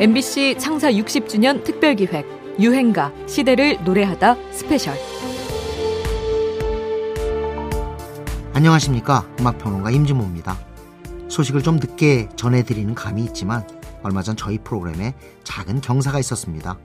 MBC 창사 60주년 특별기획 유행가 시대를 노래하다 스페셜. 안녕하십니까? 음악평론가 임진모입니다. 소식을 좀 늦게 전해드리는 감이 있지만 얼마 전 저희 프로그램에 작은 경사가 있었습니다.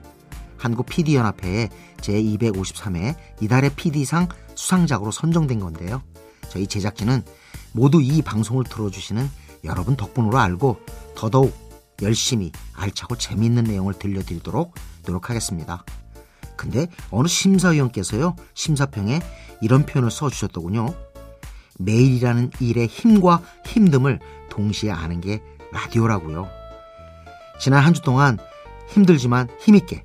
한국 PD연합회의 제253회 이달의 PD상 수상작으로 선정된 건데요. 저희 제작진은 모두 이 방송을 들어주시는 여러분 덕분으로 알고 더더욱 열심히 알차고 재미있는 내용을 들려드리도록 노력하겠습니다. 근데 어느 심사위원께서요, 심사평에 이런 표현을 써주셨더군요. 매일이라는 일의 힘과 힘듦을 동시에 아는 게 라디오라고요. 지난 한 주 동안 힘들지만 힘있게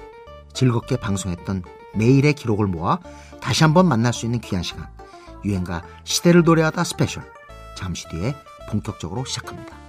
즐겁게 방송했던 매일의 기록을 모아 다시 한번 만날 수 있는 귀한 시간. 유행가 시대를 노래하다 스페셜. 잠시 뒤에 본격적으로 시작합니다.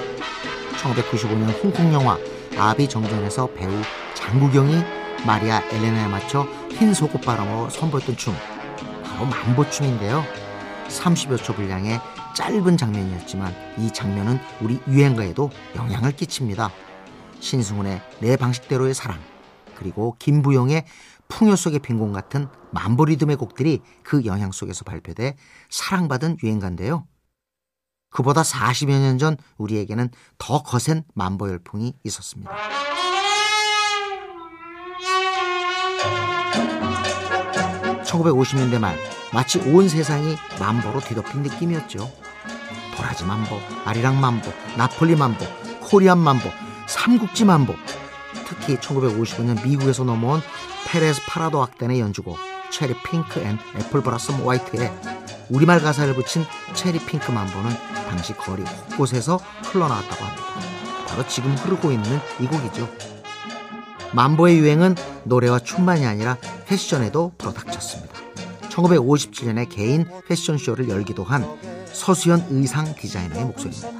1995년 홍콩 영화 아비 정전에서 배우 장국영이 마리아 엘레나에 맞춰 흰 속옷 바람으로 선보였던 춤 바로 만보춤인데요. 30여 초 분량의 짧은 장면이었지만 이 장면은 우리 유행가에도 영향을 끼칩니다. 신승훈의 내 방식대로의 사랑 그리고 김부영의 풍요 속의 빈곤 같은 만보 리듬의 곡들이 그 영향 속에서 발표돼 사랑받은 유행가인데요. 그보다 40여 년 전 우리에게는 더 거센 맘보 열풍이 있었습니다. (1950년대) 말 마치 온 세상이 맘보로 뒤덮인 느낌이었죠 도라지 맘보, 아리랑 맘보, 나폴리 맘보, 코리안 맘보, 삼국지 맘보 특히 1955년 미국에서 넘어온 페레스 프라도 악단의 연주곡 Cherry Pink and Apple Blossom White에 우리말 가사를 붙인 체리 핑크 맘보는 당시 거리 곳곳에서 흘러나왔다고 합니다. 바로 지금 흐르고 있는 이 곡이죠. 맘보의 유행은 노래와 춤만이 아니라 패션에도 불어닥쳤습니다. 1957년에 개인 패션쇼를 열기도 한 서수연 의상 디자이너의 목소리입니다.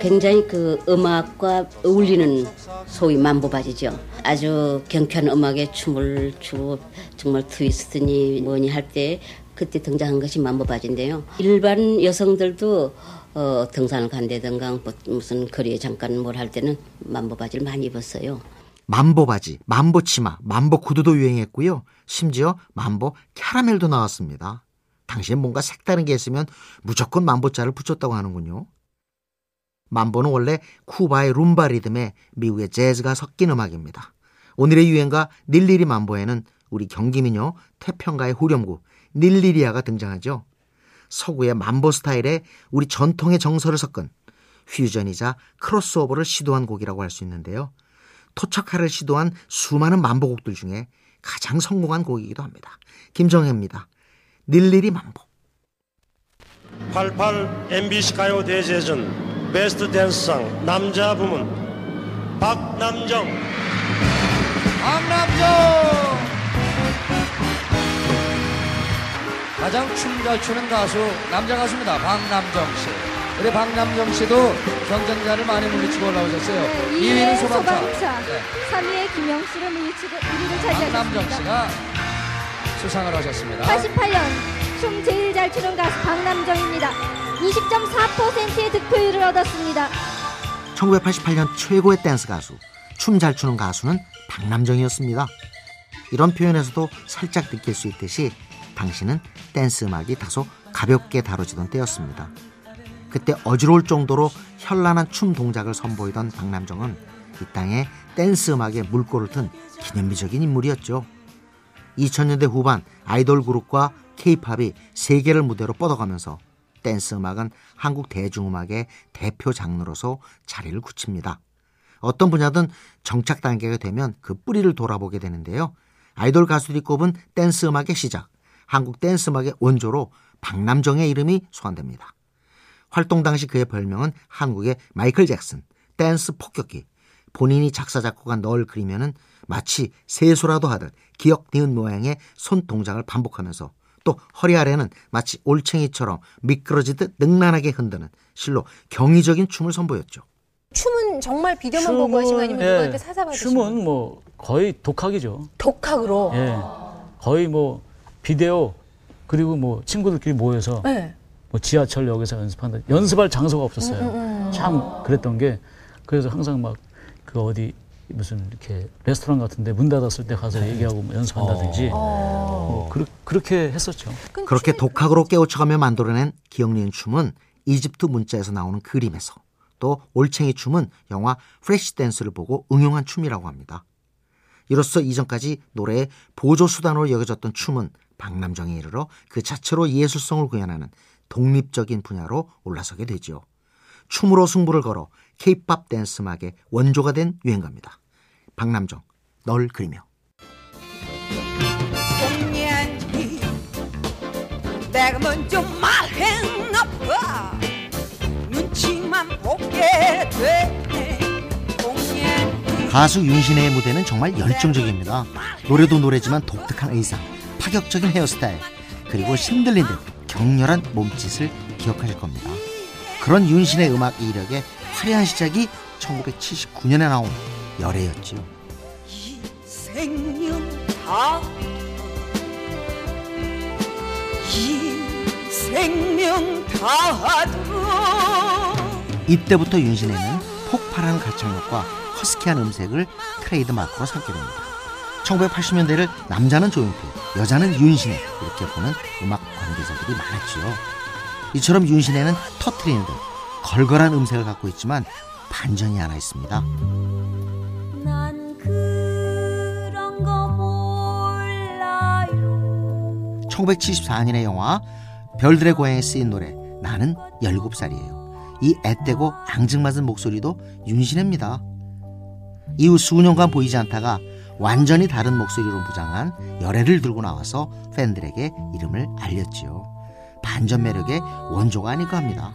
굉장히 그 음악과 어울리는 소위 맘보 바지죠. 아주 경쾌한 음악에 춤을 추고 정말 트위스트니 뭐니 할 때 그때 등장한 것이 만보바지인데요. 일반 여성들도 어, 등산을 간다든가 뭐 무슨 거리에 잠깐 뭘 할 때는 만보바지를 많이 입었어요. 만보 바지, 만보 치마, 만보 구두도 유행했고요. 심지어 만보 캐러멜도 나왔습니다. 당시엔 뭔가 색다른 게 있으면 무조건 만보자를 붙였다고 하는군요. 만보는 원래 쿠바의 룸바 리듬에 미국의 재즈가 섞인 음악입니다. 오늘의 유행가 닐리리 만보에는 우리 경기민요 태평가의 후렴구 닐리리아가 등장하죠. 서구의 만보 스타일에 우리 전통의 정서를 섞은 퓨전이자 크로스오버를 시도한 곡이라고 할 수 있는데요. 토착화를 시도한 수많은 만보곡들 중에 가장 성공한 곡이기도 합니다. 김정혜입니다. 닐리리 만보. 88 MBC 가요 대제전 베스트 댄스상 남자 부문 박남정 박남정 가장 춤 잘 추는 가수 남자 가수입니다 박남정 씨 우리 박남정 씨도 경쟁자를 많이 물리치고 올라오셨어요 네, 2위는 2위의 소방차 소방차, 네. 3위의 김영수를 물리치고 1위를 박남정 차지하셨습니다. 씨가 수상을 하셨습니다 88년 춤 제일 잘 추는 가수 박남정입니다. 20.4%의 득표율을 얻었습니다. 1988년 최고의 댄스 가수, 춤 잘 추는 가수는 박남정이었습니다. 이런 표현에서도 살짝 느낄 수 있듯이 당시는 댄스 음악이 다소 가볍게 다뤄지던 때였습니다. 그때 어지러울 정도로 현란한 춤 동작을 선보이던 박남정은 이 땅에 댄스 음악에 물꼬를 튼 기념비적인 인물이었죠. 2000년대 후반 아이돌 그룹과 케이팝이 세계를 무대로 뻗어가면서 댄스 음악은 한국 대중음악의 대표 장르로서 자리를 굳힙니다. 어떤 분야든 정착 단계가 되면 그 뿌리를 돌아보게 되는데요. 아이돌 가수들이 꼽은 댄스 음악의 시작, 한국 댄스 음악의 원조로 박남정의 이름이 소환됩니다. 활동 당시 그의 별명은 한국의 마이클 잭슨, 댄스 폭격기. 본인이 작사 작곡한 널 그리며는 마치 세수라도 하듯 기역 니은 모양의 손 동작을 반복하면서 또 허리 아래는 마치 올챙이처럼 미끄러지듯 능란하게 흔드는 실로 경이적인 춤을 선보였죠. 춤은 정말 비디오만 보고 하신 거 아니면 예, 누구한테 사사받으신 거? 춤은 뭐 거의 독학이죠. 독학으로. 예. 거의 뭐 비데오 그리고 뭐 친구들끼리 모여서 네. 뭐 지하철역에서 연습한다. 연습할 장소가 없었어요. 음, 참 그랬던 게 그래서 항상 막 그 어디 무슨 이렇게 레스토랑 같은데 문 닫았을 때 가서 얘기하고 뭐 연습한다든지 뭐 그르, 그렇게 했었죠. 그렇게 독학으로 깨우쳐가며 만들어낸 기억니은 춤은 이집트 문자에서 나오는 그림에서 또 올챙이 춤은 영화 플래시 댄스를 보고 응용한 춤이라고 합니다. 이로써 이전까지 노래의 보조 수단으로 여겨졌던 춤은 박남정에 이르러 그 자체로 예술성을 구현하는 독립적인 분야로 올라서게 되지요. 춤으로 승부를 걸어 케이팝 댄스 음악의 원조가 된 유행가입니다. 박남정, 널 그리며. 내가 먼저 말했나 봐 눈치만 보게 공연히 가수 윤신혜의 무대는 정말 열정적입니다. 노래도 노래지만 독특한 의상, 파격적인 헤어스타일, 그리고 신들린 듯 격렬한 몸짓을 기억하실 겁니다. 그런 윤신의 음악 이력의 화려한 시작이 1979년에 나온 열애였지요. 생명 다이 생명 다하도록 이때부터 윤시내는 폭발하는 가창력과 허스키한 음색을 트레이드 마크로 삼게 됩니다. 1980년대를 남자는 조용필, 여자는 윤시내 이렇게 보는 음악 관계자들이 많았지요. 이처럼 윤시내는 터트리는 듯 걸걸한 음색을 갖고 있지만 반전이 하나 있습니다. 난 그런 거 몰라요 1974년의 영화 별들의 고향에 쓰인 노래 나는 17살이에요. 이 앳되고 앙증맞은 목소리도 윤신혜입니다. 이후 수년간 보이지 않다가 완전히 다른 목소리로 무장한 열애를 들고 나와서 팬들에게 이름을 알렸지요. 반전 매력의 원조가 아닐까 합니다.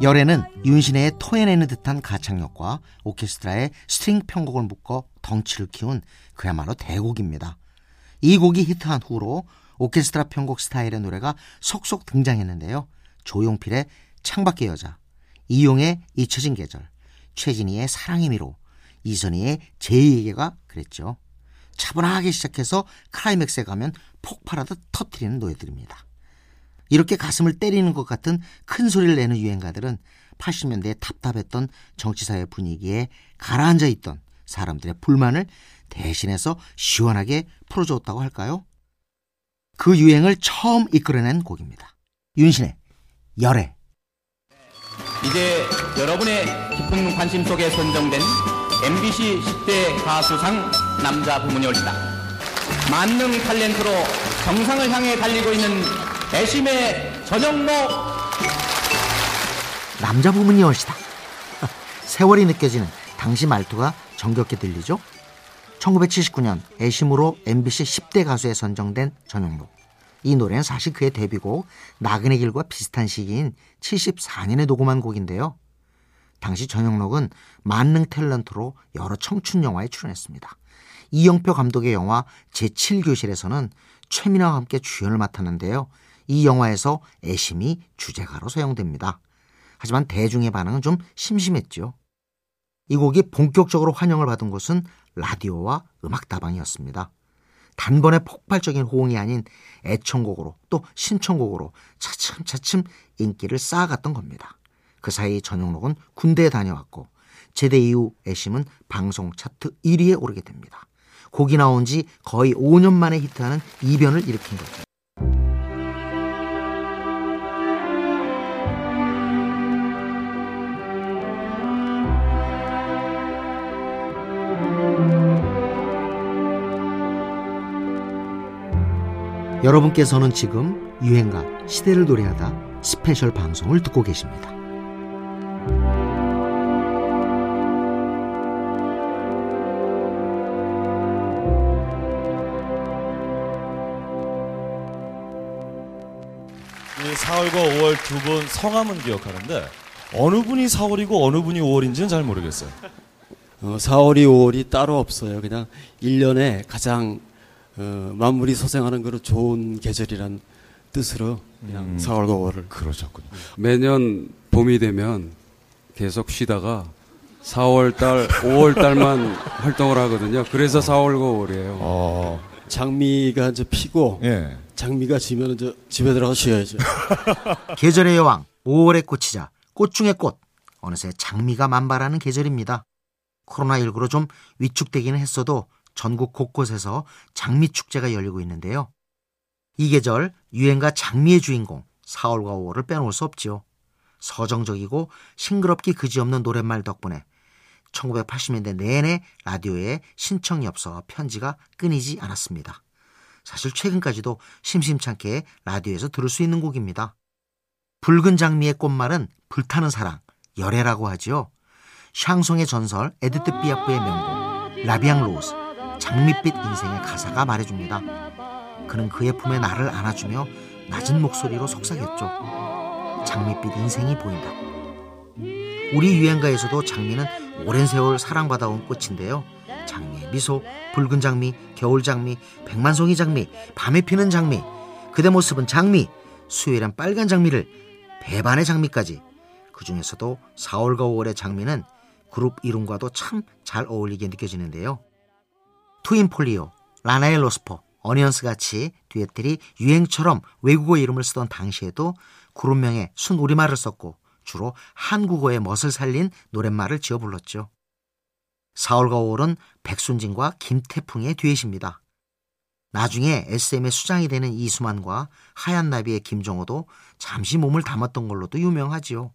열애는 윤시내의 토해내는 듯한 가창력과 오케스트라의 string 편곡을 묶어 덩치를 키운 그야말로 대곡입니다. 이 곡이 히트한 후로 오케스트라 편곡 스타일의 노래가 속속 등장했는데요. 조용필의 창밖의 여자, 이용의 잊혀진 계절, 최진희의 사랑의 미로, 이선희의 J에게가 그랬죠. 차분하게 시작해서 클라이맥스에 가면 폭발하듯 터트리는 노래들입니다. 이렇게 가슴을 때리는 것 같은 큰 소리를 내는 유행가들은 80년대에 답답했던 정치사회 분위기에 가라앉아 있던 사람들의 불만을 대신해서 시원하게 풀어줬다고 할까요? 그 유행을 처음 이끌어낸 곡입니다. 윤신의 열애. 이제 여러분의 깊은 관심 속에 선정된 MBC 10대 가수상 남자 부문이 올다. 만능 탤런트로 정상을 향해 달리고 있는 애심의 전영록 남자 부문이 얼시다. 세월이 느껴지는 당시 말투가 정겹게 들리죠? 1979년 애심으로 MBC 10대 가수에 선정된 전영록. 이 노래는 사실 그의 데뷔곡 나그네 길과 비슷한 시기인 74년에 녹음한 곡인데요. 당시 전영록은 만능 탤런트로 여러 청춘 영화에 출연했습니다. 이영표 감독의 영화 제7교실에서는 최민아와 함께 주연을 맡았는데요. 이 영화에서 애심이 주제가로 사용됩니다. 하지만 대중의 반응은 좀 심심했죠. 이 곡이 본격적으로 환영을 받은 곳은 라디오와 음악다방이었습니다. 단번에 폭발적인 호응이 아닌 애청곡으로 또 신청곡으로 차츰차츰 인기를 쌓아갔던 겁니다. 그 사이 전용록은 군대에 다녀왔고 제대 이후 애심은 방송 차트 1위에 오르게 됩니다. 곡이 나온 지 거의 5년 만에 히트하는 이변을 일으킨 거죠. 여러분께서는 지금 유행가 시대를 노래하다 스페셜 방송을 듣고 계십니다. 4월과 5월 두 분 성함은 기억하는데 어느 분이 4월이고 어느 분이 5월인지는 잘 모르겠어요. 어, 4월이 5월이 따로 없어요. 그냥 1년에 가장 어, 만물이 소생하는 거로 좋은 계절이란 뜻으로 그냥 4월과 5월을 그러셨군요. 매년 봄이 되면 계속 쉬다가 4월 달, 5월 달만 활동을 하거든요. 그래서 4월과 5월이에요. 장미가 이제 피고 장미가 지면 이제 집에 들어가 쉬어야죠. 계절의 여왕 5월의 꽃이자 꽃 중의 꽃 어느새 장미가 만발하는 계절입니다. 코로나19로 좀 위축되기는 했어도 전국 곳곳에서 장미 축제가 열리고 있는데요. 이 계절 유행가 장미의 주인공 4월과 5월을 빼놓을 수 없지요. 서정적이고 싱그럽기 그지없는 노랫말 덕분에 1980년대 내내 라디오에 신청 엽서와 편지가 끊이지 않았습니다. 사실 최근까지도 심심찮게 라디오에서 들을 수 있는 곡입니다. 붉은 장미의 꽃말은 불타는 사랑, 열애라고 하지요. 샹송의 전설 에디트 피아프의 명곡 La Vie en rose, 장밋빛 인생의 가사가 말해줍니다. 그는 그의 품에 나를 안아주며 낮은 목소리로 속삭였죠. 장밋빛 인생이 보인다. 우리 유행가에서도 장미는 오랜 세월 사랑받아온 꽃인데요. 장미의 미소, 붉은 장미, 겨울 장미, 백만송이 장미, 밤에 피는 장미, 그대 모습은 장미, 수요일엔 빨간 장미를 배반의 장미까지 그 중에서도 4월과 5월의 장미는 그룹 이름과도 참 잘 어울리게 느껴지는데요. 트윈폴리오, 라나에로스포, 어니언스 같이 듀엣들이 유행처럼 외국어 이름을 쓰던 당시에도 그룹명에 순우리말을 썼고 주로 한국어의 멋을 살린 노랫말을 지어 불렀죠. 4월과 5월은 백순진과 김태풍의 듀엣입니다. 나중에 SM의 수장이 되는 이수만과 하얀 나비의 김종호도 잠시 몸을 담았던 걸로도 유명하지요.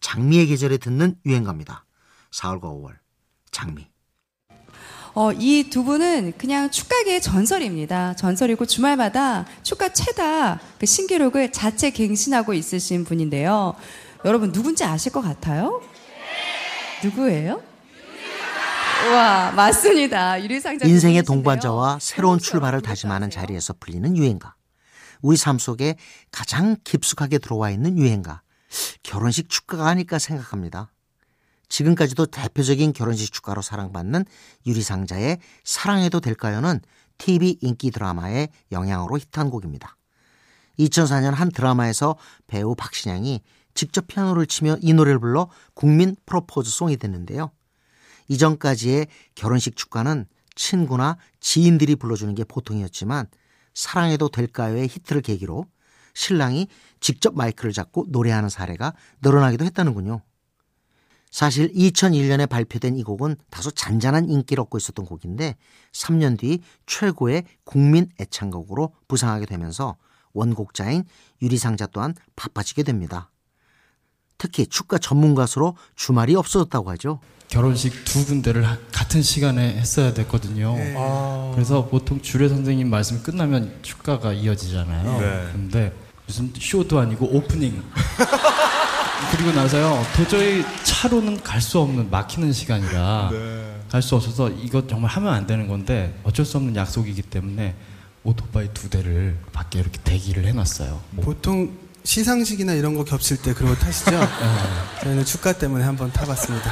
장미의 계절에 듣는 유행가입니다. 4월과 5월 장미. 어, 이 두 분은 그냥 축가계의 전설입니다. 전설이고 주말마다 축가 최다 그 신기록을 자체 갱신하고 있으신 분인데요. 여러분 누군지 아실 것 같아요? 누구예요? 와 맞습니다. 유리상자 인생의 동반자와 새로운 출발을 다짐하는 자리에서 풀리는 유행가. 우리 삶 속에 가장 깊숙하게 들어와 있는 유행가. 결혼식 축가가 아닐까 생각합니다. 지금까지도 대표적인 결혼식 축가로 사랑받는 유리상자의 사랑해도 될까요는 TV 인기 드라마의 영향으로 히트한 곡입니다. 2004년 한 드라마에서 배우 박신양이 직접 피아노를 치며 이 노래를 불러 국민 프로포즈송이 됐는데요. 이전까지의 결혼식 축가는 친구나 지인들이 불러주는 게 보통이었지만 사랑해도 될까요의 히트를 계기로 신랑이 직접 마이크를 잡고 노래하는 사례가 늘어나기도 했다는군요. 사실 2001년에 발표된 이 곡은 다소 잔잔한 인기를 얻고 있었던 곡인데 3년 뒤 최고의 국민 애창곡으로 부상하게 되면서 원곡자인 유리상자 또한 바빠지게 됩니다. 특히 축가 전문 가수로 주말이 없어졌다고 하죠. 결혼식 두 군데를 같은 시간에 했어야 됐거든요. 네. 아. 그래서 보통 주례 선생님 말씀 끝나면 축가가 이어지잖아요. 네. 근데 무슨 쇼도 아니고 오프닝. 그리고 나서요 도저히 차로는 갈 수 없는 막히는 시간이라 네. 갈수 없어서 이거 정말 하면 안 되는 건데 어쩔 수 없는 약속이기 때문에 오토바이 두 대를 밖에 이렇게 대기를 해놨어요. 뭐 보통 시상식이나 이런 거 겹칠 때 그런 거 타시죠? 저희는 축가 때문에 한번 타봤습니다.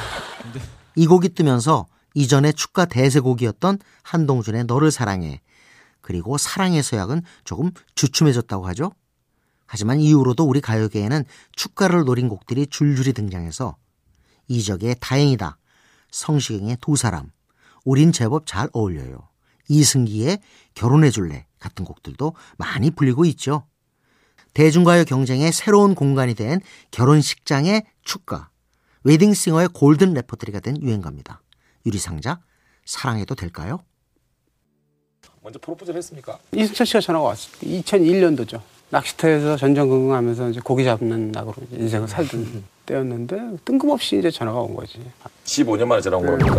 이 곡이 뜨면서 이전에 축가 대세곡이었던 한동준의 너를 사랑해 그리고 사랑의 서약은 조금 주춤해졌다고 하죠. 하지만 이후로도 우리 가요계에는 축가를 노린 곡들이 줄줄이 등장해서 이적의 다행이다, 성시경의 두 사람, 우린 제법 잘 어울려요. 이승기의 결혼해줄래 같은 곡들도 많이 불리고 있죠. 대중가요 경쟁의 새로운 공간이 된 결혼식장의 축가, 웨딩싱어의 골든 레퍼토리가 된 유행가입니다. 유리상자, 사랑해도 될까요? 먼저 프로포즈를 했습니까? 이승철 씨가 전화가 왔어요. 2001년도죠. 낚시터에서 전전긍긍하면서 이제 고기 잡는 낙으로 인생을 살던 때였는데 뜬금없이 이제 전화가 온 거지. 15년 만에 전화 온 겁니까?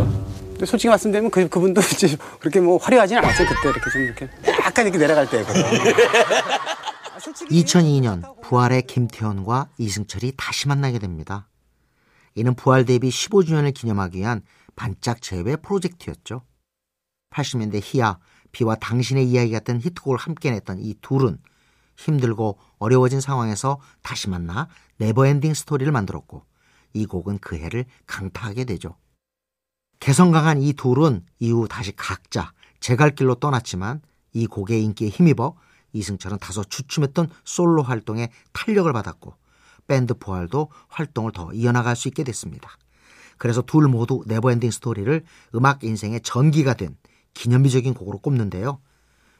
근데 솔직히 말씀드리면 그 그분도 이제 그렇게 뭐 화려하진 않았어요 그때 이렇게 좀 이렇게 약간 이렇게 내려갈 때거든요. 2002년 부활의 김태현과 이승철이 다시 만나게 됩니다. 이는 부활 데뷔 15주년을 기념하기 위한 반짝 재회 프로젝트였죠. 80년대 희야, 비와 당신의 이야기 같은 히트곡을 함께 냈던 이 둘은 힘들고 어려워진 상황에서 다시 만나 Never Ending Story를 만들었고 이 곡은 그 해를 강타하게 되죠. 개성 강한 이 둘은 이후 다시 각자 제 갈 길로 떠났지만 이 곡의 인기에 힘입어 이승철은 다소 주춤했던 솔로 활동에 탄력을 받았고 밴드 부활도 활동을 더 이어나갈 수 있게 됐습니다. 그래서 둘 모두 Never Ending Story를 음악 인생의 전기가 된 기념비적인 곡으로 꼽는데요.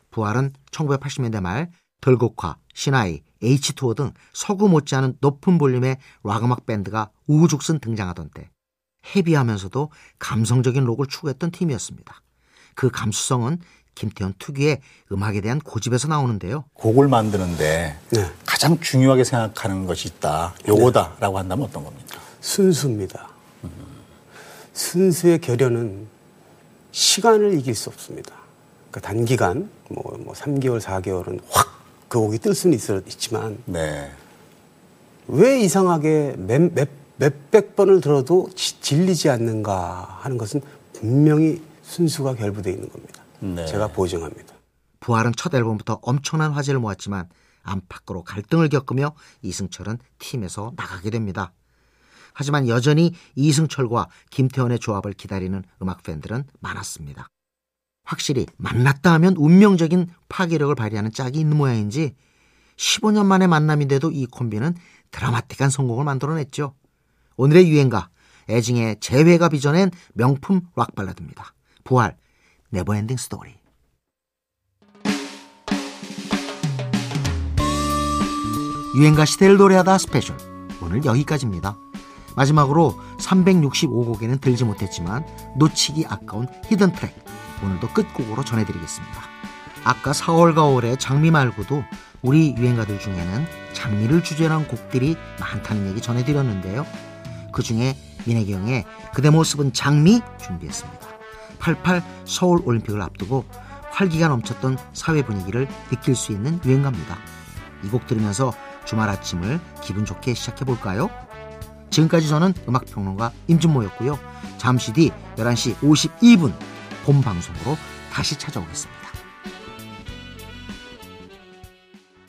부활은 1980년대 말 덜곡화, 신하이, H2O 등 서구 못지않은 높은 볼륨의 락 음악 밴드가 우후죽순 등장하던 때 헤비하면서도 감성적인 록을 추구했던 팀이었습니다. 그 감수성은 김태현 특유의 음악에 대한 고집에서 나오는데요. 곡을 만드는데 가장 중요하게 생각하는 것이 있다. 요거다라고 한다면 어떤 겁니까? 순수입니다. 순수의 결연은 시간을 이길 수 없습니다. 그러니까 단기간 뭐, 뭐 3개월, 4개월은 확 그 곡이 뜰 수는 있, 있지만 네. 왜 이상하게 몇, 몇, 몇백 번을 들어도 지- 질리지 않는가 하는 것은 분명히 순수가 결부되어 있는 겁니다. 네. 제가 보증합니다. 부활은 첫 앨범부터 엄청난 화제를 모았지만 안팎으로 갈등을 겪으며 이승철은 팀에서 나가게 됩니다. 하지만 여전히 이승철과 김태원의 조합을 기다리는 음악 팬들은 많았습니다. 확실히 만났다 하면 운명적인 파괴력을 발휘하는 짝이 있는 모양인지 15년 만의 만남인데도 이 콤비는 드라마틱한 성공을 만들어냈죠. 오늘의 유행가 애증의 재회가 빚어낸 명품 락 발라드입니다. 부활 Never Ending Story. 유행가 시대를 노래하다 스페셜 오늘 여기까지입니다. 마지막으로 365곡에는 들지 못했지만 놓치기 아까운 히든 트랙 오늘도 끝곡으로 전해드리겠습니다. 아까 4월과 5월의 장미 말고도 우리 유행가들 중에는 장미를 주제로 한 곡들이 많다는 얘기 전해드렸는데요. 그 중에 민혜경의 그대 모습은 장미 준비했습니다. 88 서울 올림픽을 앞두고 활기가 넘쳤던 사회 분위기를 느낄 수 있는 유행가입니다. 이 곡 들으면서 주말 아침을 기분 좋게 시작해 볼까요? 지금까지 저는 음악평론가 임준모였고요. 잠시 뒤 11시 52분 본 방송으로 다시 찾아오겠습니다.